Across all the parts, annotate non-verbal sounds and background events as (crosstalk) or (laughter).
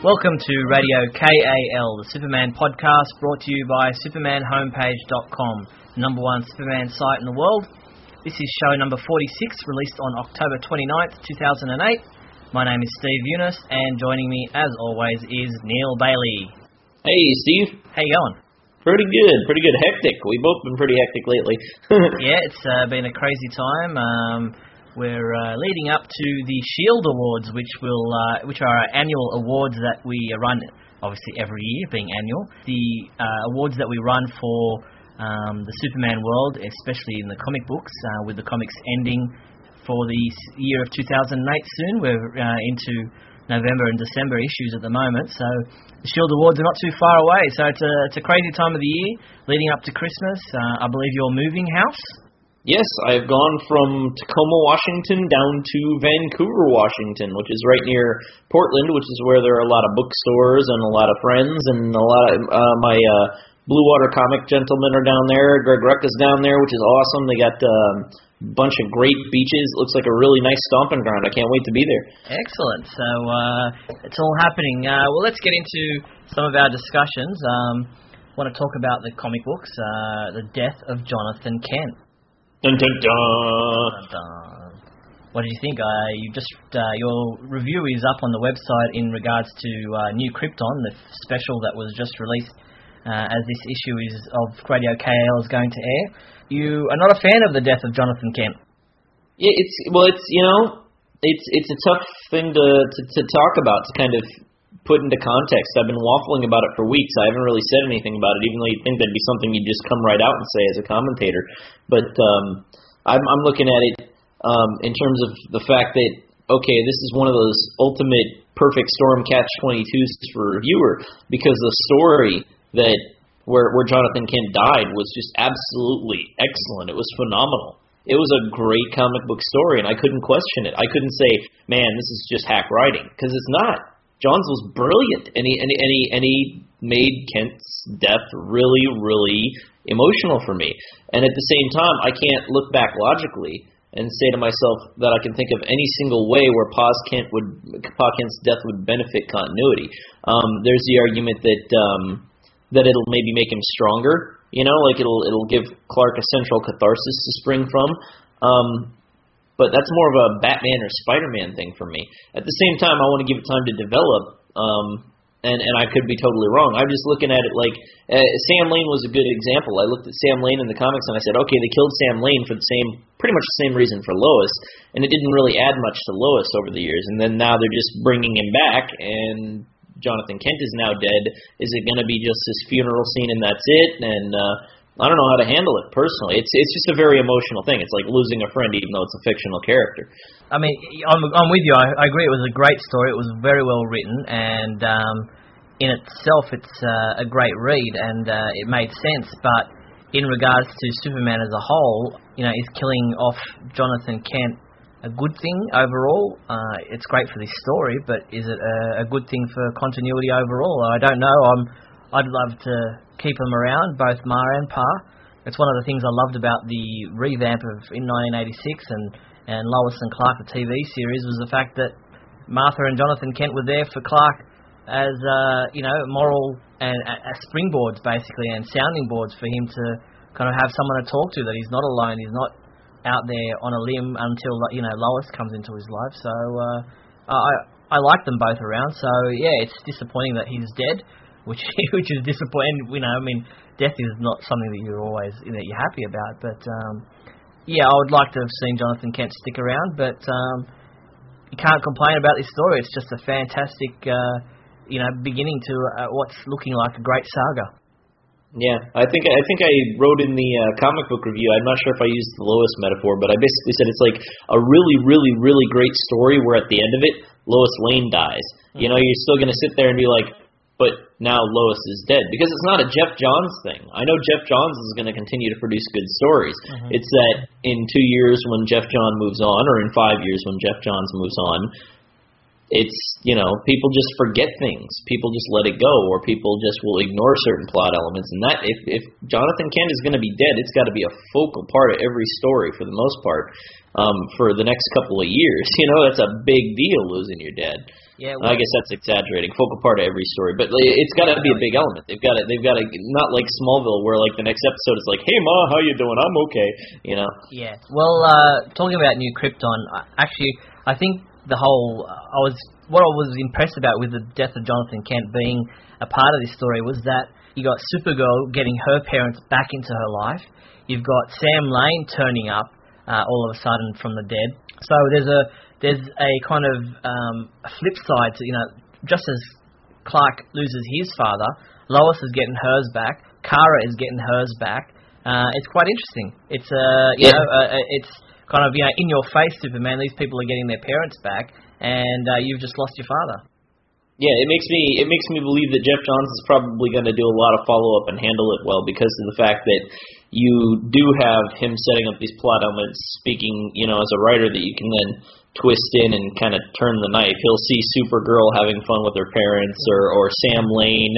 Welcome to Radio KAL, the Superman podcast brought to you by SupermanHomepage.com, the number one Superman site in the world. This is show number 46, released on October 29th, 2008. My name is Steve Younis, and joining me, as always, is Neal Bailey. Hey, Steve. How you going? Pretty good, pretty good. Hectic. We've both been pretty hectic lately. (laughs) yeah, it's uh, been a crazy time. Um, we're uh, leading up to the Shield Awards, which will uh, which are our annual awards that we run, obviously every year, being annual. The uh, awards that we run for um, the Superman world, especially in the comic books, uh, with the comics ending for the year of 2008 soon. We're uh, into November and December issues at the moment, so the Shield Awards are not too far away. So it's a it's a crazy time of the year, leading up to Christmas. Uh, I believe you're moving house. Yes, I've gone from Tacoma, Washington down to Vancouver, Washington, which is right near Portland, which is where there are a lot of bookstores and a lot of friends and a lot of uh, my uh, Bluewater comic gentlemen are down there. Greg Rucka is down there, which is awesome. They got um, a bunch of great beaches. Looks like a really nice stomping ground. I can't wait to be there. Excellent. So uh, it's all happening. Uh, well, let's get into some of our discussions. Um, I want to talk about the comic books, uh, the death of Jonathan Kent. Dun, dun, dun. What did you think? Uh, you just uh, your review is up on the website in regards to uh, New Krypton, the f- special that was just released uh, as this issue is of Radio KAL is going to air. You are not a fan of the death of Jonathan Kent. Yeah, it's well, it's you know, it's it's a tough thing to to, to talk about to kind of put into context. I've been waffling about it for weeks. I haven't really said anything about it, even though you'd think that'd be something you'd just come right out and say as a commentator. But um, I'm, I'm looking at it um, in terms of the fact that okay, this is one of those ultimate perfect storm catch 22s for a reviewer because the story that where where Jonathan Kent died was just absolutely excellent. It was phenomenal. It was a great comic book story, and I couldn't question it. I couldn't say, "Man, this is just hack writing," because it's not. Johns was brilliant, and he and he, and he and he made Kent's death really, really emotional for me. And at the same time, I can't look back logically and say to myself that I can think of any single way where Pa Kent would Pa Kent's death would benefit continuity. Um, there's the argument that um, that it'll maybe make him stronger. You know, like it'll it'll give Clark a central catharsis to spring from. Um, but that's more of a Batman or Spider-Man thing for me. At the same time, I want to give it time to develop. Um, and and I could be totally wrong. I'm just looking at it like uh, Sam Lane was a good example. I looked at Sam Lane in the comics and I said, okay, they killed Sam Lane for the same, pretty much the same reason for Lois, and it didn't really add much to Lois over the years. And then now they're just bringing him back, and Jonathan Kent is now dead. Is it going to be just this funeral scene and that's it? And uh, I don't know how to handle it personally. It's it's just a very emotional thing. It's like losing a friend, even though it's a fictional character. I mean, I'm I'm with you. I, I agree. It was a great story. It was very well written, and um, in itself, it's uh, a great read, and uh, it made sense. But in regards to Superman as a whole, you know, is killing off Jonathan Kent a good thing overall? Uh, it's great for this story, but is it a, a good thing for continuity overall? I don't know. I'm I'd love to keep them around, both Ma and Pa. It's one of the things I loved about the revamp of in 1986 and and Lois and Clark, the TV series, was the fact that Martha and Jonathan Kent were there for Clark as uh, you know moral and as springboards basically and sounding boards for him to kind of have someone to talk to that he's not alone, he's not out there on a limb until you know Lois comes into his life. So uh, I I like them both around. So yeah, it's disappointing that he's dead which (laughs) which is disappointing. You know, I mean, death is not something that you're always you know, you're happy about. But um, yeah, I would like to have seen Jonathan Kent stick around, but um, you can't complain about this story. It's just a fantastic, uh, you know, beginning to uh, what's looking like a great saga. Yeah, I think I think I wrote in the uh, comic book review. I'm not sure if I used the Lois metaphor, but I basically said it's like a really, really, really great story where at the end of it, Lois Lane dies. Mm-hmm. You know, you're still going to sit there and be like, but now Lois is dead because it's not a Geoff Johns thing. I know Geoff Johns is going to continue to produce good stories. Mm-hmm. It's that in two years when Geoff John moves on, or in five years when Geoff Johns moves on, it's you know people just forget things. People just let it go, or people just will ignore certain plot elements. And that if if Jonathan Kent is going to be dead, it's got to be a focal part of every story for the most part um, for the next couple of years. (laughs) You know, that's a big deal losing your dad. Yeah, I guess that's exaggerating. Focal part of every story, but it's got to be a big element. They've got to, they've got to not like Smallville, where like the next episode is like, "Hey ma, how you doing? I'm okay," you know. Yeah. Well, uh, talking about New Krypton, I- actually, I think the whole I was what I was impressed about with the death of Jonathan Kent being a part of this story was that you got Supergirl getting her parents back into her life. You've got Sam Lane turning up uh, all of a sudden from the dead. So there's a there's a kind of um, flip side to you know just as Clark loses his father, Lois is getting hers back. Kara is getting hers back. Uh, it's quite interesting. It's uh, you Yeah. know, uh, uh, it's kind of you know in your face, Superman. These people are getting their parents back, and uh, you've just lost your father. Yeah, it makes me it makes me believe that Geoff Johns is probably going to do a lot of follow up and handle it well because of the fact that you do have him setting up these plot elements, speaking, you know, as a writer that you can then twist in and kind of turn the knife. He'll see Supergirl having fun with her parents, or or Sam Lane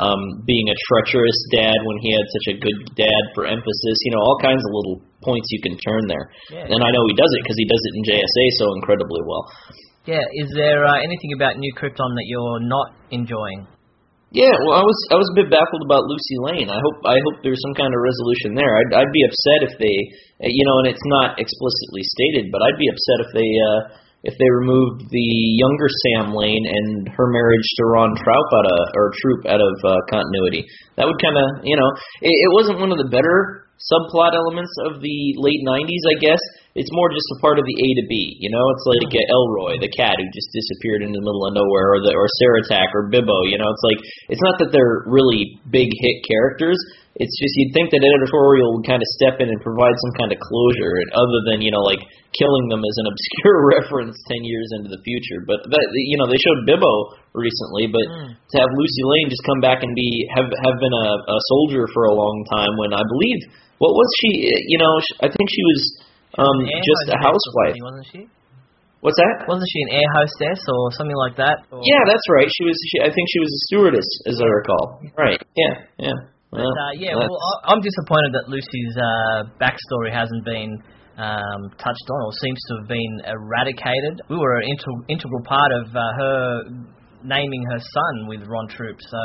um, being a treacherous dad when he had such a good dad for emphasis. You know, all kinds of little points you can turn there. Yeah. And I know he does it because he does it in JSA so incredibly well. Yeah. Is there uh, anything about New Krypton that you're not enjoying? Yeah, well, I was I was a bit baffled about Lucy Lane. I hope I hope there's some kind of resolution there. I'd I'd be upset if they, uh, you know, and it's not explicitly stated, but I'd be upset if they uh, if they removed the younger Sam Lane and her marriage to Ron Troupe out of or Troupe out of uh, continuity. That would kind of, you know, it, it wasn't one of the better subplot elements of the late '90s, I guess. It's more just a part of the A to B. You know, it's like uh, Elroy, the cat who just disappeared in the middle of nowhere, or the or Saratac or Bibbo. You know, it's like it's not that they're really big hit characters. It's just you'd think that editorial would kind of step in and provide some kind of closure, and other than you know like killing them as an (laughs) obscure reference ten years into the future. But that you know they showed Bibbo recently, but Mm. to have Lucy Lane just come back and be have have been a, a soldier for a long time when I believe what was she? You know, I think she was um just a housewife. wasn't she? What's that? Wasn't she an air hostess or something like that? Or, Yeah, that's right. She was. She, I think she was a stewardess, as I recall. Right. Yeah. Yeah. Well, uh, yeah, that's- well, I- I'm disappointed that Lucy's uh, backstory hasn't been um, touched on or seems to have been eradicated. We were an integral, integral part of uh, her naming her son with Ron Troupe. So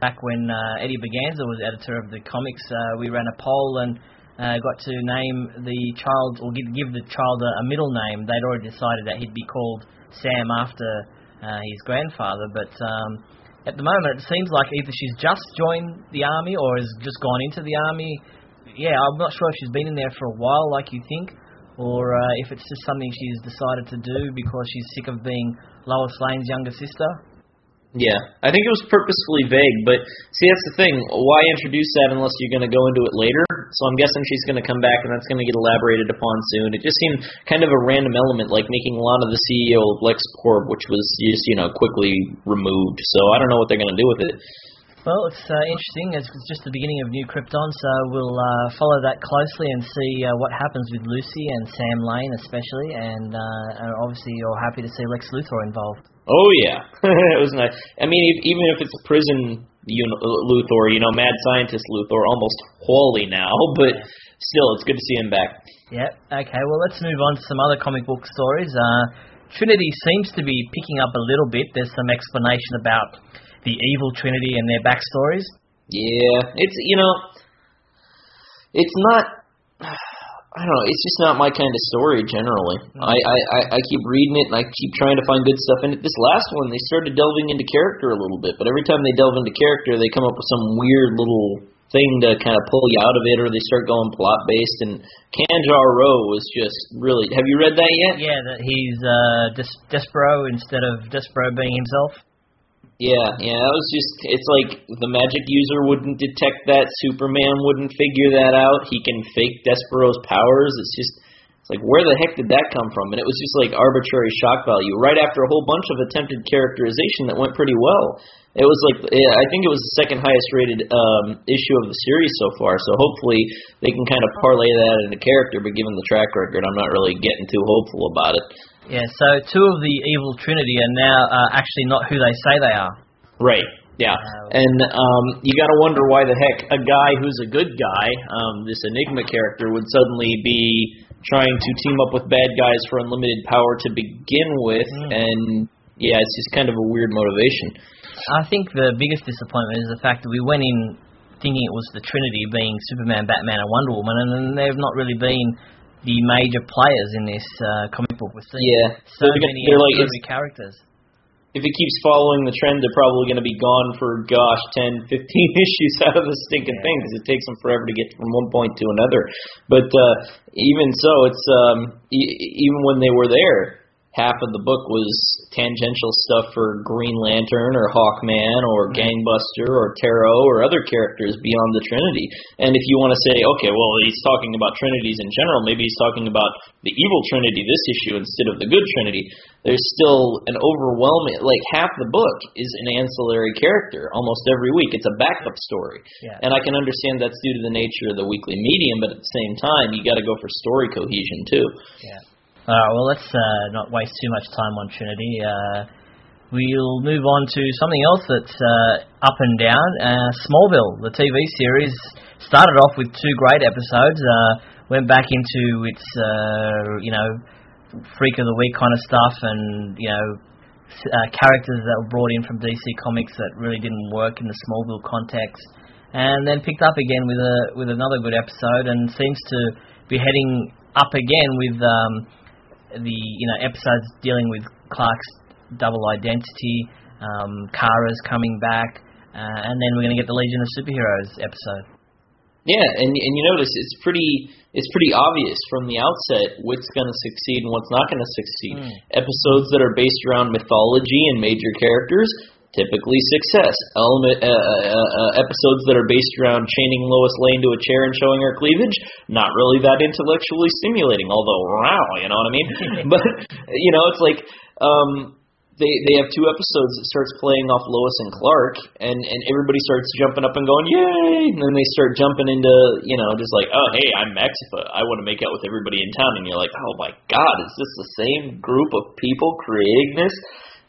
back when uh, Eddie Berganza was editor of the comics, uh, we ran a poll and uh, got to name the child or give, the child a, a middle name. They'd already decided that he'd be called Sam after uh, his grandfather, but. Um, at the moment, it seems like either she's just joined the army or has just gone into the army. Yeah, I'm not sure if she's been in there for a while, like you think, or uh, if it's just something she's decided to do because she's sick of being Lois Lane's younger sister. Yeah, I think it was purposefully vague, but see, that's the thing. Why introduce that unless you're going to go into it later? So I'm guessing she's going to come back, and that's going to get elaborated upon soon. It just seemed kind of a random element, like making Lana the CEO of LexCorp, which was just you know quickly removed. So I don't know what they're going to do with it. Well, it's uh, interesting. It's it's just the beginning of New Krypton, so we'll uh, follow that closely and see uh, what happens with Lucy and Sam Lane, especially. And, uh, and obviously, you're happy to see Lex Luthor involved. Oh yeah, (laughs) it was nice. I mean, e- even if it's a prison you know, Luthor, you know, mad scientist Luthor, almost Wally now, (laughs) but still, it's good to see him back. Yep. Okay. Well, let's move on to some other comic book stories. Uh, Trinity seems to be picking up a little bit. There's some explanation about the evil Trinity and their backstories. Yeah, it's you know, it's not. I don't know. It's just not my kind of story generally. Hmm. I, I I I keep reading it and I keep trying to find good stuff in it. This last one, they started delving into character a little bit, but every time they delve into character, they come up with some weird little thing to kind of pull you out of it, or they start going plot based. And Kanjar Ro was just really. Have you read that yet? Yeah, that he's uh, Des- Despero instead of Despero being himself. Yeah, yeah, that was just it's like the magic user wouldn't detect that, Superman wouldn't figure that out. He can fake Despero's powers. It's just it's like where the heck did that come from? And it was just like arbitrary shock value right after a whole bunch of attempted characterization that went pretty well. It was like I think it was the second highest rated um issue of the series so far. So hopefully they can kind of parlay that into character, but given the track record, I'm not really getting too hopeful about it. Yeah. So two of the evil Trinity are now uh, actually not who they say they are. Right. Yeah. And um, you got to wonder why the heck a guy who's a good guy, um, this Enigma character, would suddenly be trying to team up with bad guys for unlimited power to begin with, Mm. and yeah, it's just kind of a weird motivation. I think the biggest disappointment is the fact that we went in thinking it was the Trinity, being Superman, Batman, and Wonder Woman, and, and they've not really been the major players in this uh, comic book. We're seeing Yeah, so they're, many they're like characters. If it keeps following the trend, they're probably going to be gone for gosh, 10, 15 (laughs) issues out of the stinking Yeah. thing because it takes them forever to get from one point to another. But uh, even so, it's um, e- even when they were there, half of the book was tangential stuff for Green Lantern or Hawkman or Gangbuster or Tarot or other characters beyond the Trinity. And if you want to say, okay, well, he's talking about Trinities in general, maybe he's talking about the evil Trinity this issue instead of the good Trinity. There's still an overwhelming, like half the book is an ancillary character almost every week. It's a backup story. Yeah. And I can understand that's due to the nature of the weekly medium, but at the same time, you got to go for story cohesion too. Yeah. All right. Well, let's uh, not waste too much time on Trinity. Uh, we'll move on to something else that's uh, up and down. Uh, Smallville, the TV series, started off with two great episodes. Uh, went back into its, uh, you know, freak of the week kind of stuff, and you know, characters that were brought in from DC Comics that really didn't work in the Smallville context. And then picked up again with a with another good episode, and seems to be heading up again with um, the you know episodes dealing with Clark's double identity, um, Kara's coming back, uh, and then we're going to get the Legion of Superheroes episode. Yeah, and and you notice it's pretty it's pretty obvious from the outset what's going to succeed and what's not going to succeed. Mm. Episodes that are based around mythology and major characters, typically success. Element uh, uh, uh, episodes that are based around chaining Lois Lane to a chair and showing her cleavage, not really that intellectually stimulating. Although, wow, you know what I mean? (laughs) but you know, it's like. um they they have two episodes that starts playing off Lois and Clark, and and everybody starts jumping up and going yay, and then they start jumping into you know just like oh hey I'm Maxima, I want to make out with everybody in town, and you're like oh my god is this the same group of people creating this?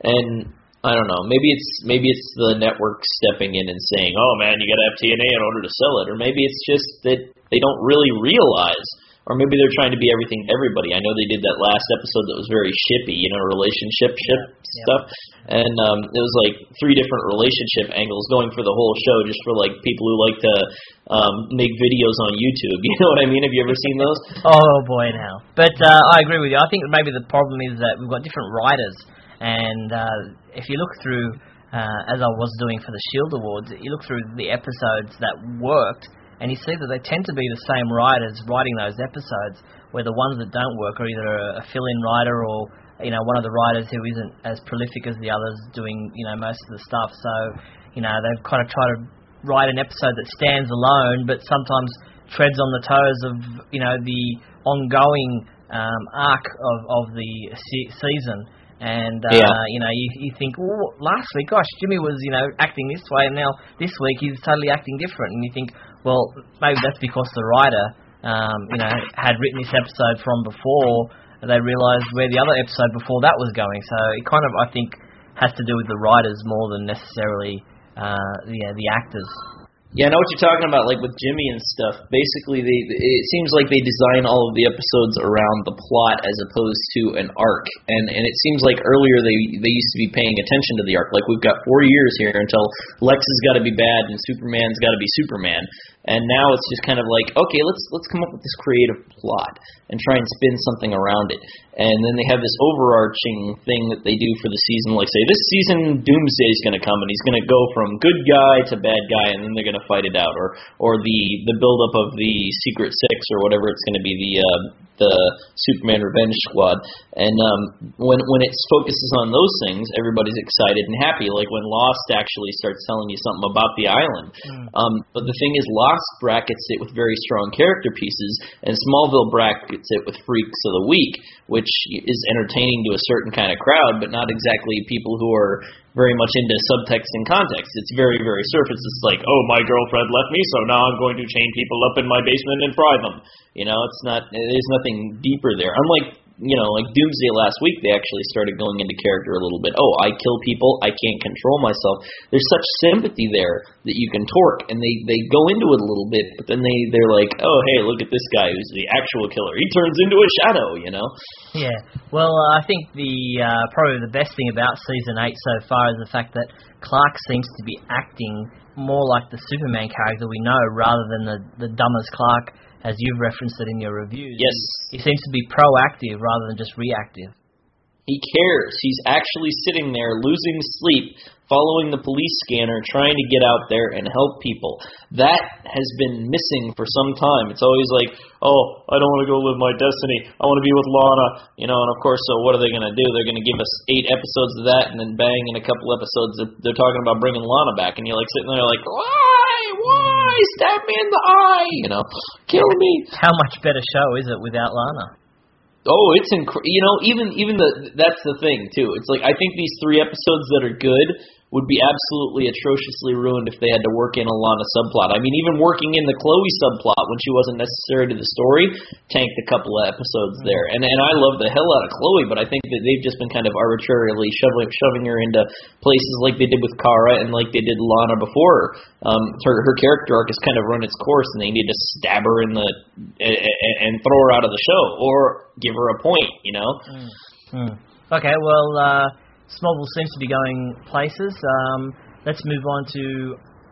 And I don't know, maybe it's maybe it's the network stepping in and saying oh man you got to have TNA in order to sell it, or maybe it's just that they don't really realize or maybe they're trying to be everything to everybody. I know they did that last episode that was very shippy, you know, relationship ship Yeah. stuff, and um, it was like three different relationship angles going for the whole show, just for like people who like to um, make videos on YouTube. (laughs) You know what I mean? Have you ever seen those? (laughs) Oh boy, now. But uh, I agree with you. I think maybe the problem is that we've got different writers, and uh, if you look through, uh, as I was doing for the Shield Awards, you look through the episodes that worked, and you see that they tend to be the same writers writing those episodes, where the ones that don't work are either a, a fill-in writer or you know one of the writers who isn't as prolific as the others doing you know most of the stuff. So you know they've kind of tried to write an episode that stands alone, but sometimes treads on the toes of you know the ongoing um, arc of of the se- season. And uh, Yeah. you know, you you think, well, last week, gosh, Jimmy was you know acting this way, and now this week he's totally acting different. And you think, well, maybe that's because the writer, um, you know, had written this episode from before. and They realised where the other episode before that was going. So it kind of, I think, has to do with the writers more than necessarily uh, the the actors. Yeah, I know what you're talking about, like with Jimmy and stuff. Basically, they it seems like they design all of the episodes around the plot as opposed to an arc. And and it seems like earlier they they used to be paying attention to the arc. Like we've got four years here until Lex has got to be bad and Superman's got to be Superman. And now it's just kind of like, okay, let's let's come up with this creative plot and try and spin something around it. And then they have this overarching thing that they do for the season, like say this season Doomsday's going to come and he's going to go from good guy to bad guy, and then they're going to fight it out, or or the the build up of the Secret Six or whatever it's going to be the uh, the Superman Revenge Squad. And um, when when it focuses on those things, everybody's excited and happy. Like when Lost actually starts telling you something about the island. Um, but the thing is, Lost brackets it with very strong character pieces, and Smallville brackets it with freaks of the week, which is entertaining to a certain kind of crowd, but not exactly people who are very much into subtext and context. It's very, very surface. It's like, oh, my girlfriend left me, so now I'm going to chain people up in my basement and fry them. You know, it's not. There's nothing deeper there. Unlike you know, like Doomsday last week, they actually started going into character a little bit. Oh, I kill people, I can't control myself. There's such sympathy there that you can torque, and they they go into it a little bit, but then they they're like, oh, hey, look at this guy who's the actual killer. He turns into a shadow, you know. Yeah. Well, uh, I think the uh, probably the best thing about season eight so far is the fact that Clark seems to be acting more like the Superman character we know, rather than the the dumbest Clark as you've referenced it in your reviews. Yes. He seems to be proactive rather than just reactive. He cares. He's actually sitting there losing sleep, following the police scanner, trying to get out there and help people. That has been missing for some time. It's always like, oh, I don't want to go live my destiny. I want to be with Lana. You know, and of course, so what are they going to do? They're going to give us eight episodes of that, and then bang, in a couple episodes, they're talking about bringing Lana back, and you're like sitting there like, why, why, stab me in the eye, you know, kill me. How much better show is it without Lana? Oh, it's incredible. You know, even even the that's the thing too. It's like I think these three episodes that are good would be absolutely atrociously ruined if they had to work in a Lana subplot. I mean, even working in the Chloe subplot when she wasn't necessary to the story tanked a couple of episodes there. And and I love the hell out of Chloe, but I think that they've just been kind of arbitrarily shoving shoving her into places like they did with Kara and like they did Lana before. Um, her her character arc has kind of run its course, and they need to stab her in the and, and throw her out of the show or give her a point. You know. Mm. Mm. Okay, well. uh Smallville seems to be going places. Um, let's move on to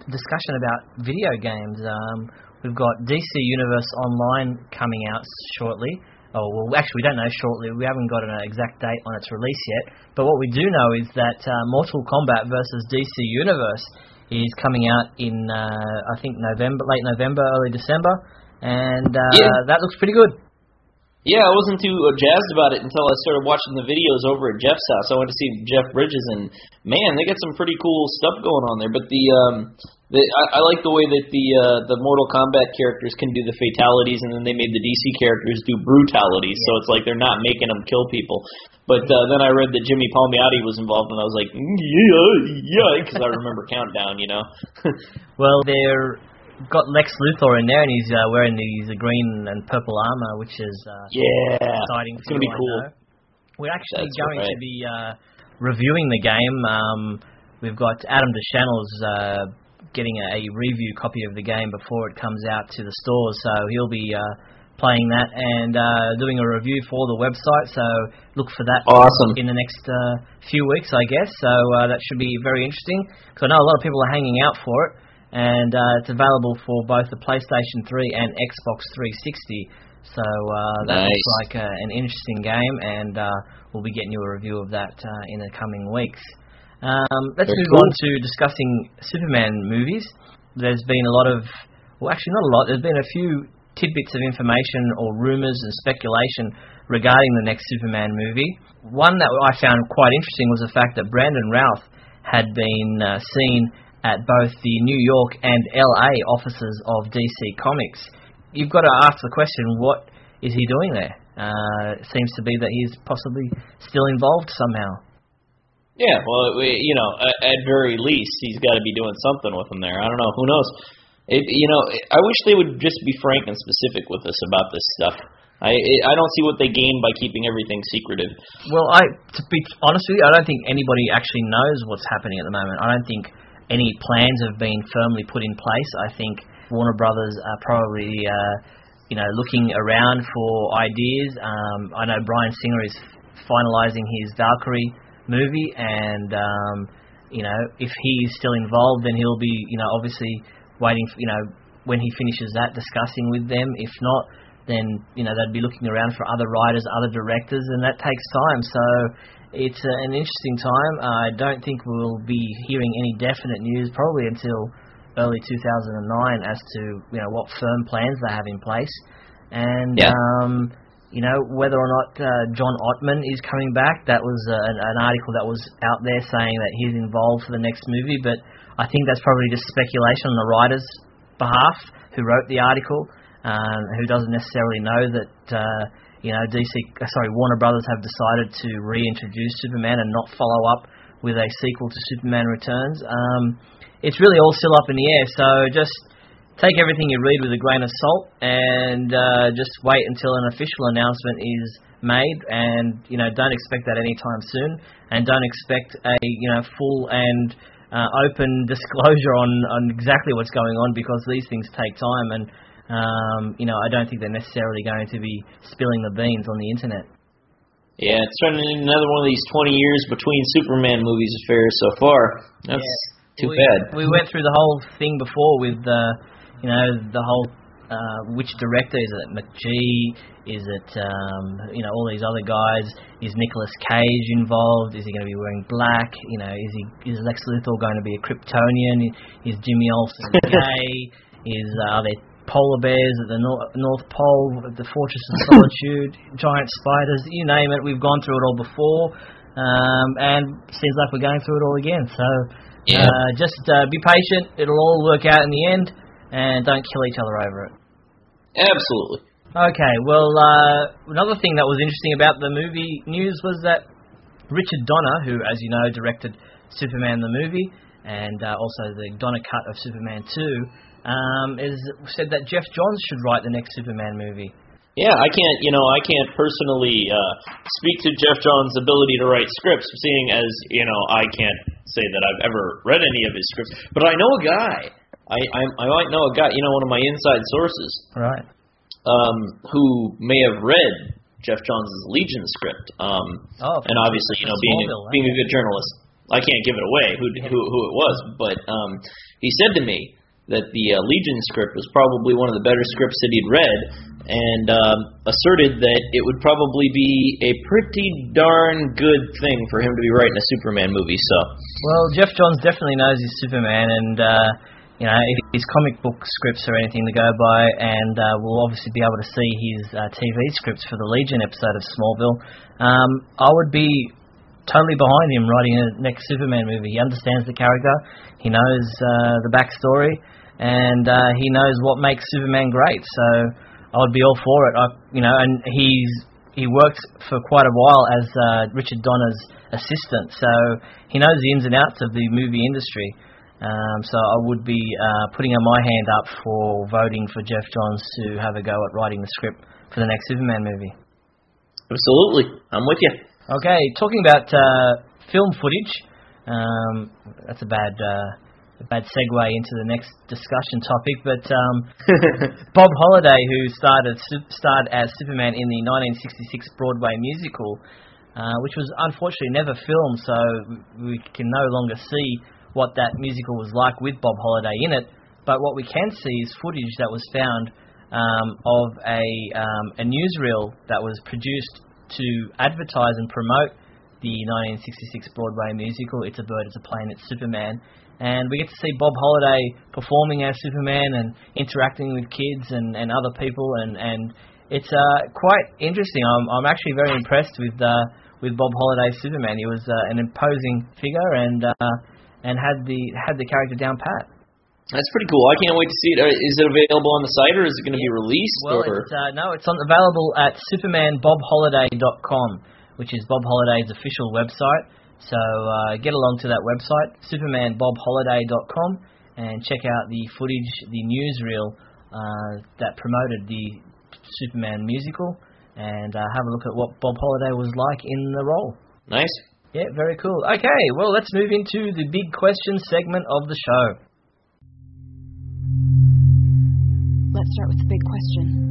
discussion about video games. Um, we've got DC Universe Online coming out shortly. Oh, well, actually, we don't know shortly. We haven't got an exact date on its release yet. But what we do know is that uh, Mortal Kombat versus DC Universe is coming out in, uh, I think, November, late November, early December. And uh, yeah. that looks pretty good. Yeah, I wasn't too uh, jazzed about it until I started watching the videos over at Jeff's house. I went to see Jeff Bridges, and man, they got some pretty cool stuff going on there. But the um, the I, I like the way that the uh, the Mortal Kombat characters can do the fatalities, and then they made the DC characters do brutalities. So it's like they're not making them kill people. But uh, then I read that Jimmy Palmiotti was involved, and I was like, mm, yeah, yeah, because I remember Countdown, you know. (laughs) well, they're got Lex Luthor in there, and he's uh, wearing these uh, green and purple armor, which is uh, yeah exciting. It's gonna be cool. We're actually That's going right. to be uh, reviewing the game. Um, we've got Adam DeChannel's uh, getting a, a review copy of the game before it comes out to the stores, so he'll be uh, playing that and uh, doing a review for the website. So look for that Awesome. in the next uh, few weeks, I guess. So uh, that should be very interesting because I know a lot of people are hanging out for it and uh, it's available for both the PlayStation 3 and Xbox 360. So uh, that Nice. looks like uh, an interesting game, and uh, we'll be getting you a review of that uh, in the coming weeks. Um, let's move cool. on to discussing Superman movies. There's been a lot of, well, actually not a lot. There's been a few tidbits of information or rumors and speculation regarding the next Superman movie. One that I found quite interesting was the fact that Brandon Routh had been uh, seen at both the New York and LA offices of DC Comics. You've got to ask the question, what is he doing there? Uh, it seems to be that he's possibly still involved somehow. Yeah, well, we, you know, at, at very least, he's got to be doing something with them there. I don't know. Who knows? It, you know, I wish they would just be frank and specific with us about this stuff. I I don't see what they gain by keeping everything secretive. Well, I to be honest with you, I don't think anybody actually knows what's happening at the moment. I don't think any plans have been firmly put in place. I think Warner Brothers are probably, uh, you know, looking around for ideas. Um, I know Bryan Singer is finalising his Valkyrie movie, and um, you know, if he's still involved, then he'll be, you know, obviously waiting, for, you know, when he finishes that, discussing with them. If not, then you know they'd be looking around for other writers, other directors, and that takes time. So it's uh, an interesting time. I don't think we'll be hearing any definite news probably until early 2009 as to you know what firm plans they have in place, and Yeah. um, you know whether or not uh, John Ottman is coming back. That was uh, an, an article that was out there saying that he's involved for the next movie, but I think that's probably just speculation on the writer's behalf who wrote the article, um, who doesn't necessarily know that uh, you know DC, uh, sorry, Warner Brothers have decided to reintroduce Superman and not follow up with a sequel to Superman Returns. Um, it's really all still up in the air, so just take everything you read with a grain of salt and uh, just wait until an official announcement is made, and you know don't expect that anytime soon, and don't expect a you know full and uh, open (laughs) disclosure on on exactly what's going on because these things take time, and um, you know I don't think they're necessarily going to be spilling the beans on the internet. Yeah, it's turning into another one of these 20 years between Superman movies affairs so far. That's Yeah. too we, bad. We went through the whole thing before with uh, you know the whole uh, which director is it McG? Is it um, you know all these other guys? Is Nicolas Cage involved? Is he going to be wearing black? You know, is he is Lex Luthor going to be a Kryptonian? Is Jimmy Olsen (laughs) gay? is uh, are there polar bears at the nor- North Pole, the Fortress of Solitude, (laughs) giant spiders? You name it. We've gone through it all before, um, and seems like we're going through it all again. So. Yeah. Uh, just uh, be patient. It'll all work out in the end, and don't kill each other over it. Absolutely. Okay. Well, uh, another thing that was interesting about the movie news was that Richard Donner, who, as you know, directed Superman the movie and uh, also the Donner cut of Superman 2, um, is said that Geoff Johns should write the next Superman movie. Yeah, I can't, you know, I can't personally uh, speak to Geoff Johns' ability to write scripts, seeing as, you know, I can't say that I've ever read any of his scripts. But I know a guy. I I, I might know a guy, you know, one of my inside sources, Right. um, who may have read Geoff Johns' Legion script. Um, Oh, and obviously, you know, being a, being a good journalist, I can't give it away who who who it was. But um, he said to me that the uh, Legion script was probably one of the better scripts that he'd read, and um, asserted that it would probably be a pretty darn good thing for him to be writing a Superman movie. So, Well, Geoff Johns definitely knows his Superman, and uh, you know his comic book scripts are anything to go by, and uh, we'll obviously be able to see his uh, TV scripts for the Legion episode of Smallville. Um, I would be totally behind him writing a next Superman movie. He understands the character, he knows uh, the backstory, and uh, he knows what makes Superman great. So I would be all for it. I, you know, and he's he worked for quite a while as uh, Richard Donner's assistant, so he knows the ins and outs of the movie industry. Um, so I would be uh, putting my hand up for voting for Geoff Johns to have a go at writing the script for the next Superman movie. absolutely, I'm with you. Okay, talking about uh, film footage, um, that's a bad uh, bad segue into the next discussion topic. But um, (laughs) Bob Holiday, who started starred as Superman in the 1966 Broadway musical, uh, which was unfortunately never filmed, so we can no longer see what that musical was like with Bob Holiday in it. But what we can see is footage that was found um, of a um, a newsreel that was produced to advertise and promote the 1966 Broadway musical It's a Bird, It's a Plane, It's Superman. And we get to see Bob Holiday performing as Superman and interacting with kids and, and other people, and, and it's uh, quite interesting. I'm, I'm actually very impressed with uh, with Bob Holiday's Superman. He was uh, an imposing figure and uh, and had the had the character down pat. That's pretty cool. I can't wait to see it. Uh, it available on the site, or is it going to be released? Well, or it's, uh, no, it's on, available at supermanbobholiday.com, which is Bob Holiday's official website. So uh, get along to that website, supermanbobholiday.com, and check out the footage, the newsreel uh, that promoted the Superman musical, and uh, have a look at what Bob Holiday was like in the role. nice. Yeah, very cool. Okay, well, let's move into the big question segment of the show. Let's start with the big question.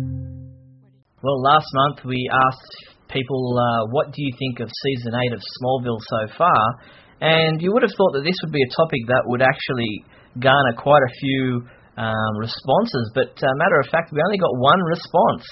Well, last month we asked people, uh, what do you think of season 8 of Smallville so far? And you would have thought that this would be a topic that would actually garner quite a few um, responses, but uh, matter of fact, we only got one response.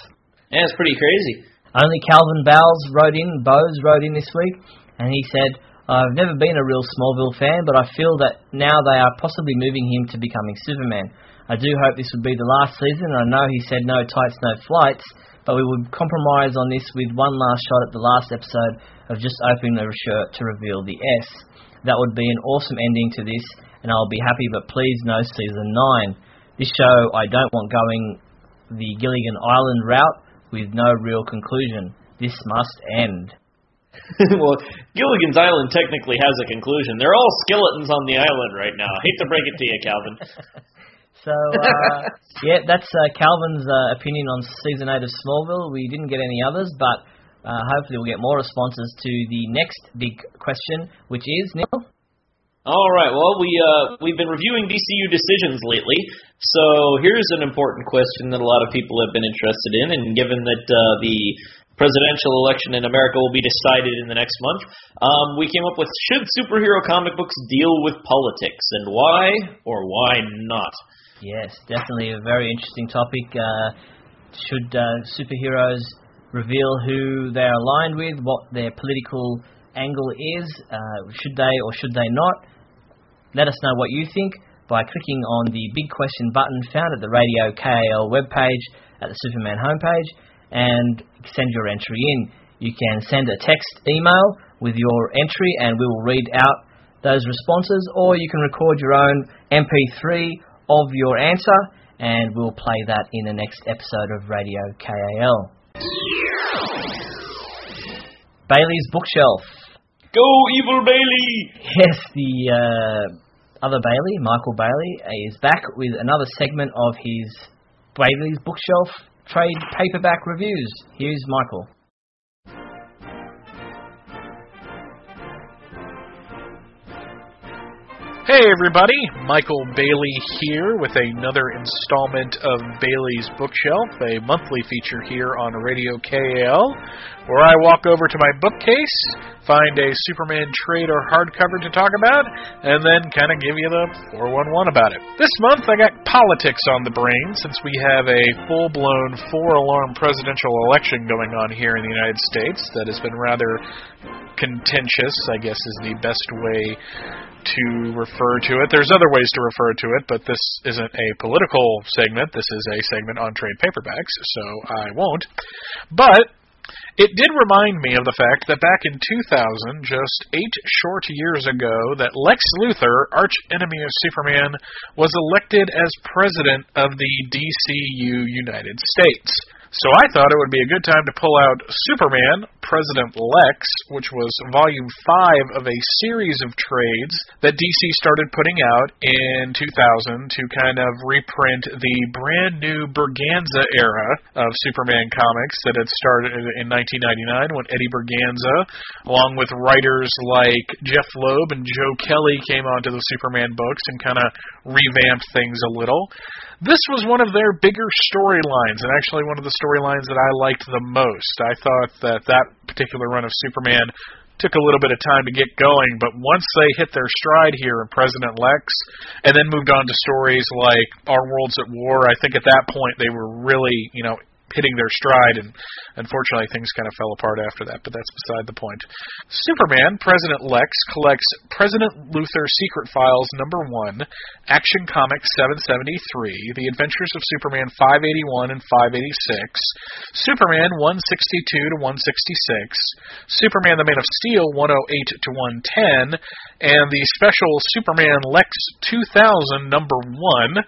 Yeah, it's pretty crazy. Only Calvin Bowles wrote in, Bose wrote in this week, and he said, I've never been a real Smallville fan, but I feel that now they are possibly moving him to becoming Superman. I do hope this would be the last season, and I know he said no tights, no flights, but we would compromise on this with one last shot at the last episode of just opening the shirt to reveal the S. That would be an awesome ending to this, and I'll be happy, but please no season 9. This show I don't want going the Gilligan Island route with no real conclusion. This must end. (laughs) well, Gilligan's Island technically has a conclusion. They're all skeletons on the island right now. I Hate to break it to you, Calvin. (laughs) So, uh, (laughs) yeah, that's uh, Calvin's uh, opinion on season 8 of Smallville. We didn't get any others, but Uh, hopefully, we'll get more responses to the next big question, which is Neil. All right. Well, we uh, we've been reviewing DCU decisions lately, so here's an important question that a lot of people have been interested in, and given that uh, the presidential election in America will be decided in the next month, um, we came up with should superhero comic books deal with politics, and why or why not? Yes, definitely a very interesting topic. Uh, should uh, superheroes reveal who they're aligned with, what their political angle is? Uh, should they or should they not? Let us know what you think by clicking on the big question button found at the Radio KAL webpage at the Superman homepage and send your entry in. You can send a text email with your entry and we will read out those responses, or you can record your own MP3 of your answer and we'll play that in the next episode of Radio KAL. Bailey's Bookshelf. Go, evil Bailey! Yes, the uh, other Bailey, Michael Bailey, is back with another segment of his Bailey's Bookshelf trade paperback reviews. Here's Michael. Hey everybody, Michael Bailey here with another installment of Bailey's Bookshelf, a monthly feature here on Radio KAL, where I walk over to my bookcase, find a Superman trade or hardcover to talk about, and then kind of give you the 411 about it. This month I got politics on the brain since we have a full-blown four-alarm presidential election going on here in the United States that has been rather contentious, I guess is the best way to refer to it. There's other ways to refer to it, but this isn't a political segment. This is a segment on trade paperbacks, so I won't. But it did remind me of the fact that back in 2000, just eight short years ago, that Lex Luthor, arch enemy of Superman, was elected as president of the DCU United States. So I thought it would be a good time to pull out Superman, President Lex, which was volume 5 of a series of trades that DC started putting out in 2000 to kind of reprint the brand new Berganza era of Superman comics that had started in 1999 when Eddie Berganza, along with writers like Jeph Loeb and Joe Kelly, came onto the Superman books and kind of revamped things a little. This was one of their bigger storylines, and actually one of the storylines that I liked the most. I thought that that particular run of Superman took a little bit of time to get going, but once they hit their stride here in President Lex, and then moved on to stories like Our World's at War, I think at that point they were really, you know, hitting their stride, and unfortunately things kind of fell apart after that, but that's beside the point. Superman, President Lex, collects President Luthor Secret Files number 1, Action Comics 773, The Adventures of Superman 581 and 586, Superman 162 to 166, Superman the Man of Steel 108 to 110, and the special Superman Lex 2000 number 1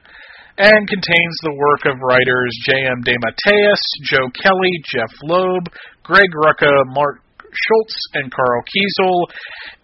and contains the work of writers J.M. DeMatteis, Joe Kelly, Jeph Loeb, Greg Rucka, Mark Schultz, and Karl Kesel,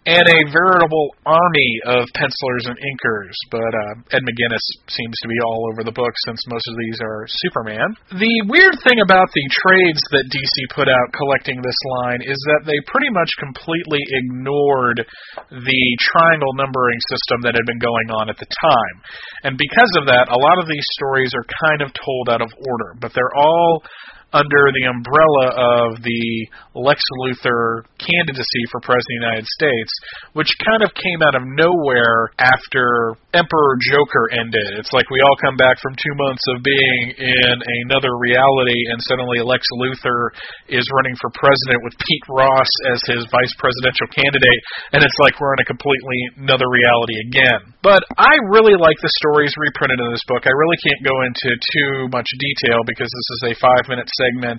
and a veritable army of pencilers and inkers. But uh, Ed McGuinness seems to be all over the book since most of these are Superman. The weird thing about the trades that DC put out collecting this line is that they pretty much completely ignored the triangle numbering system that had been going on at the time. And because of that, a lot of these stories are kind of told out of order, but they're all under the umbrella of the Lex Luthor candidacy for President of the United States, which kind of came out of nowhere after Emperor Joker ended. It's like we all come back from two months of being in another reality, and suddenly Lex Luthor is running for president with Pete Ross as his vice presidential candidate, and it's like we're in a completely another reality again. But I really like the stories reprinted in this book. I really can't go into too much detail because this is a five minute segment,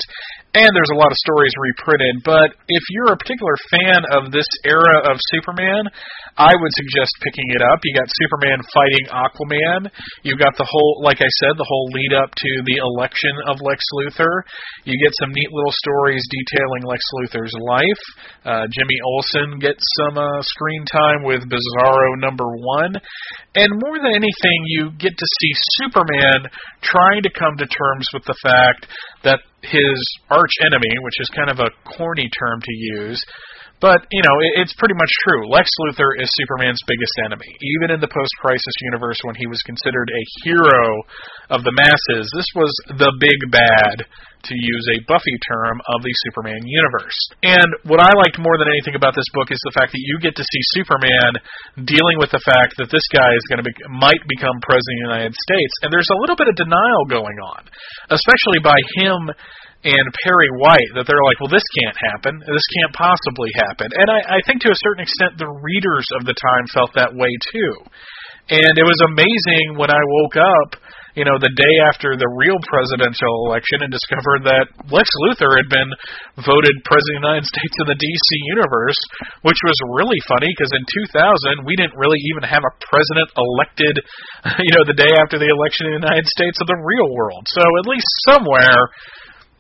and there's a lot of stories reprinted. But if you're a particular fan of this era of Superman, I would suggest picking it up. You got Superman Superman fighting Aquaman. You've got the whole, like I said, the whole lead up to the election of Lex Luthor. You get some neat little stories detailing Lex Luthor's life. Uh, Jimmy Olsen gets some uh, screen time with Bizarro number one. And more than anything, you get to see Superman trying to come to terms with the fact that his arch enemy, which is kind of a corny term to use, but, you know, it, it's pretty much true. Lex Luthor is Superman's biggest enemy. Even in the post crisis universe, when he was considered a hero of the masses, this was the big bad, to use a Buffy term, of the Superman universe. And what I liked more than anything about this book is the fact that you get to see Superman dealing with the fact that this guy is going to be, might become president of the United States. And there's a little bit of denial going on, especially by him and Perry White that they're like, well, this can't happen. This can't possibly happen. And I, I think to a certain extent the readers of the time felt that way too. And it was amazing when I woke up, you know, the day after the real presidential election and discovered that Lex Luthor had been voted president of the United States in the DC universe, which was really funny because in 2000 we didn't really even have a president elected, (laughs) you know, the day after the election in the United States of the real world. So at least somewhere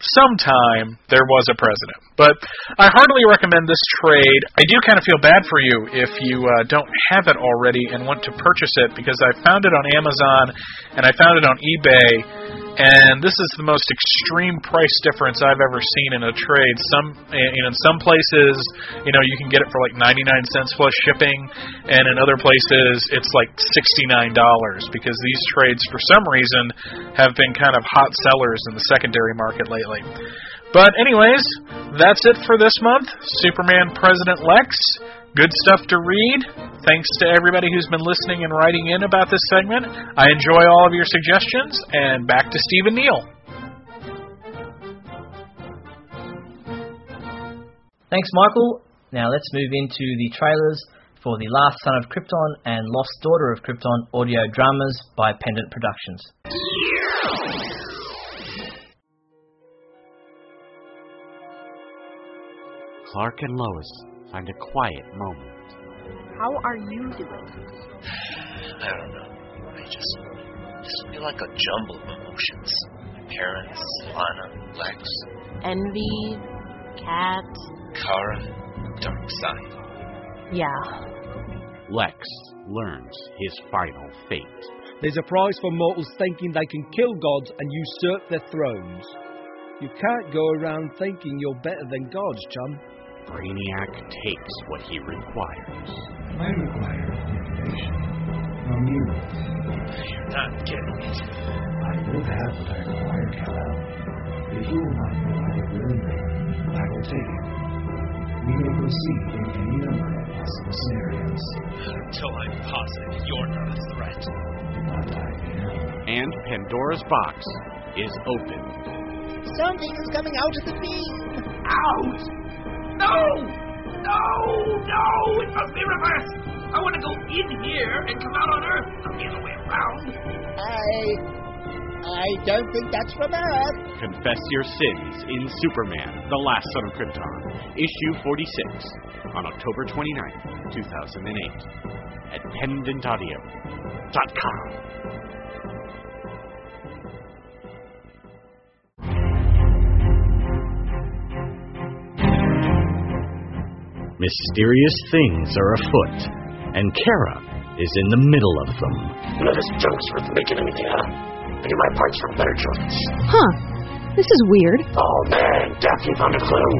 sometime there was a president. But I heartily recommend this trade. I do kind of feel bad for you if you uh, don't have it already and want to purchase it because I found it on Amazon and I found it on eBay and this is the most extreme price difference I've ever seen in a trade. Some, know, in some places, you know, you can get it for like 99 cents plus shipping, and in other places, it's like 69 dollars because these trades, for some reason, have been kind of hot sellers in the secondary market lately. But anyways, that's it for this month. Superman President Lex. Good stuff to read. Thanks to everybody who's been listening and writing in about this segment. I enjoy all of your suggestions, and back to Steve Neal. Thanks, Michael. Now let's move into the trailers for The Last Son of Krypton and Lost Daughter of Krypton audio dramas by Pendant Productions. Clark and Lois find a quiet moment. How are you doing? I don't know. I just, just feel like a jumble of emotions. My parents, Lana, Lex, Envy? Cat? Kara, Darkseid. Yeah. Lex learns his final fate. There's a prize for mortals thinking they can kill gods and usurp their thrones. You can't go around thinking you're better than gods, chum. Brainiac takes what he requires. I require information from you. You're not getting it. I will have what I require, Kal-El. If you will not provide it willingly, I will take it. We may proceed in any number of possible scenarios. Until I'm positive you're not a threat. Not I am. And Pandora's box is open. Something is coming out of the beam. Out! No! No! No! It must be reversed! I want to go in here and come out on Earth, not the other way around. I. I don't think that's from Earth. Confess your sins in Superman, The Last Son of Krypton, issue 46, on October 29th, 2008, at pendantaudio.com. Mysterious things are afoot, and Kara is in the middle of them. None of this junk's worth making anything out of. I get my parts from better joints. Huh. This is weird. Oh man, Daphne found a clue.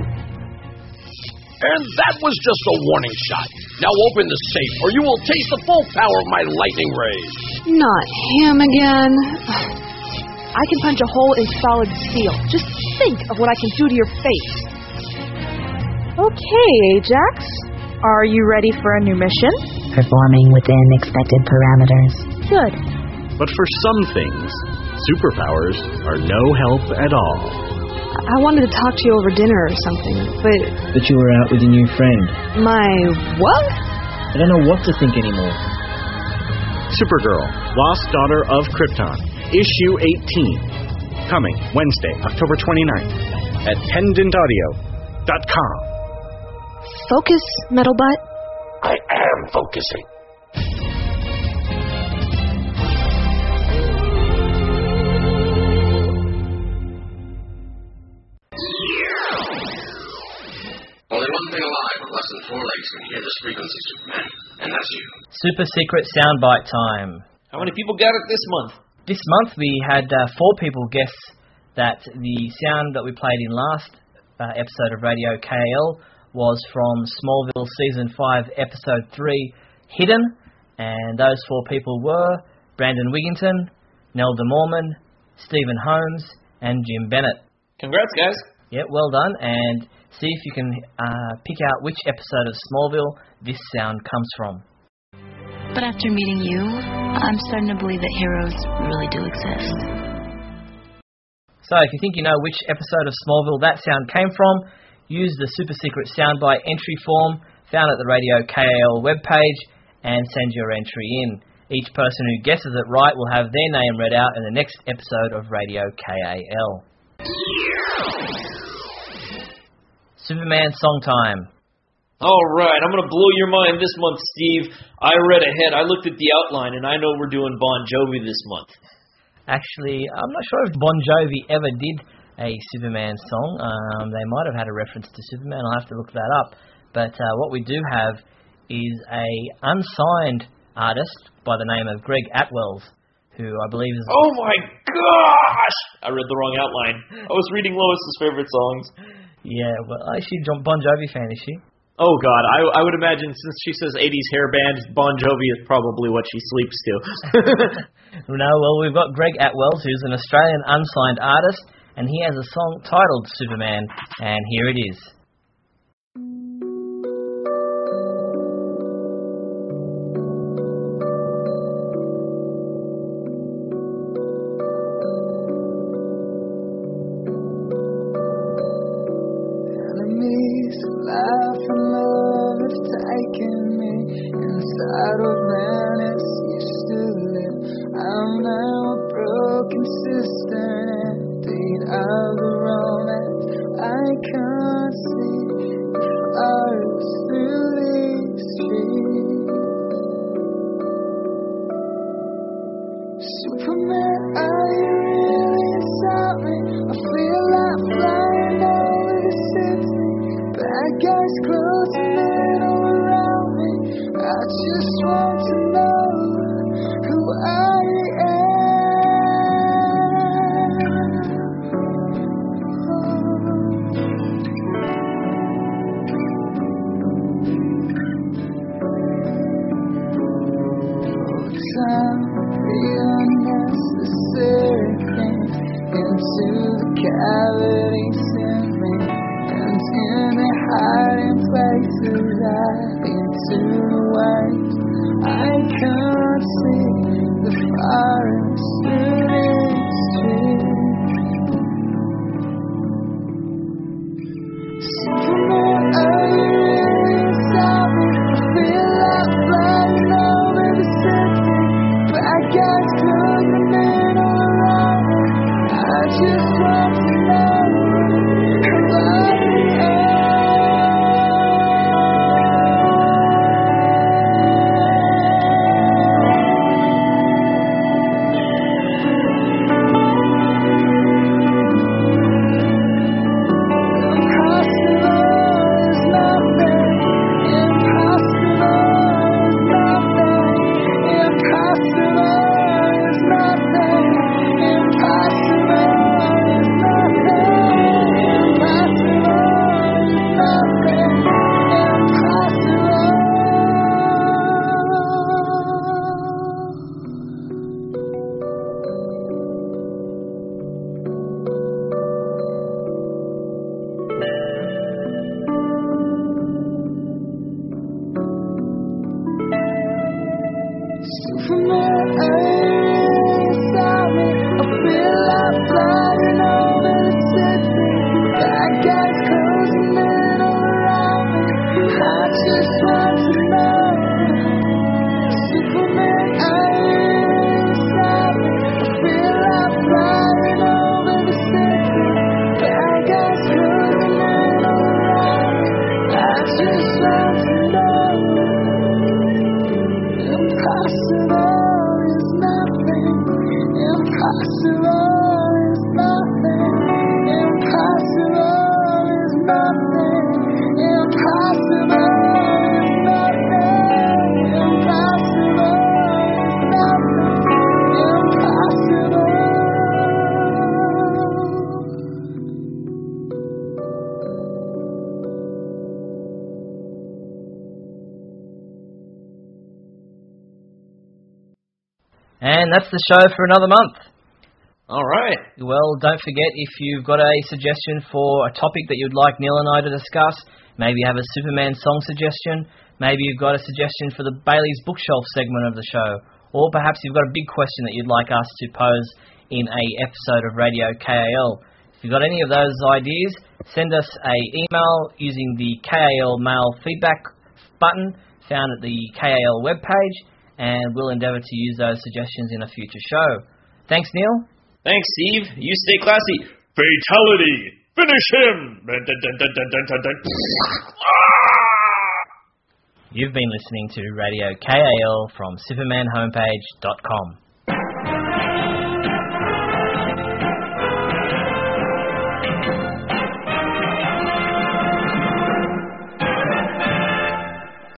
And that was just a warning shot. Now open the safe, or you will taste the full power of my lightning rays. Not him again. I can punch a hole in solid steel. Just think of what I can do to your face. Okay, Ajax. Are you ready for a new mission? Performing within expected parameters. Good. But for some things, superpowers are no help at all. I wanted to talk to you over dinner or something, but That you were out with a new friend. my what? I don't know what to think anymore. Supergirl, Lost Daughter of Krypton, issue 18. Coming Wednesday, October 29th at pendantaudio.com. Focus, metal butt. I am focusing. Only one thing alive with less than four legs can hear this frequency, Superman, and that's you. Super secret soundbite time. How many people got it this month? This month we had uh, four people guess that the sound that we played in last uh, episode of Radio KAL was from Smallville Season 5, Episode 3, Hidden. And those four people were Brandon Wigginton, Nell De Mormon, Stephen Holmes, and Jim Bennett. Congrats, guys. Yeah, well done. And see if you can uh, pick out which episode of Smallville this sound comes from. But after meeting you, I'm starting to believe that heroes really do exist. So if you think you know which episode of Smallville that sound came from, use the super secret soundbite entry form found at the Radio KAL webpage and send your entry in. Each person who guesses it right will have their name read out in the next episode of Radio KAL. Superman Song Time. All right, I'm going to blow your mind this month, Steve. I read ahead. I looked at the outline, and I know we're doing Bon Jovi this month. Actually, I'm not sure if Bon Jovi ever did a Superman song. Um, they might have had a reference to Superman. I'll have to look that up. But uh, what we do have is a unsigned artist by the name of Greg Atwells, who I believe is. Oh my gosh! I read the wrong outline. I was reading Lois's favorite songs. Yeah, well, is she a Bon Jovi fan? Is she? Oh God, I, I would imagine since she says '80s hair band, Bon Jovi is probably what she sleeps to. (laughs) no, well, we've got Greg Atwells, who's an Australian unsigned artist, and he has a song titled Superman, and here it is. And that's the show for another month. All right. Well, don't forget if you've got a suggestion for a topic that you'd like Neal and I to discuss, maybe you have a Superman song suggestion, maybe you've got a suggestion for the Bailey's Bookshelf segment of the show, or perhaps you've got a big question that you'd like us to pose in a episode of Radio KAL. If you've got any of those ideas, send us a email using the KAL mail feedback button found at the KAL webpage, and we'll endeavour to use those suggestions in a future show. Thanks, Neal. Thanks, Steve. You stay classy. Fatality! Finish him! You've been listening to Radio KAL from SupermanHomepage.com.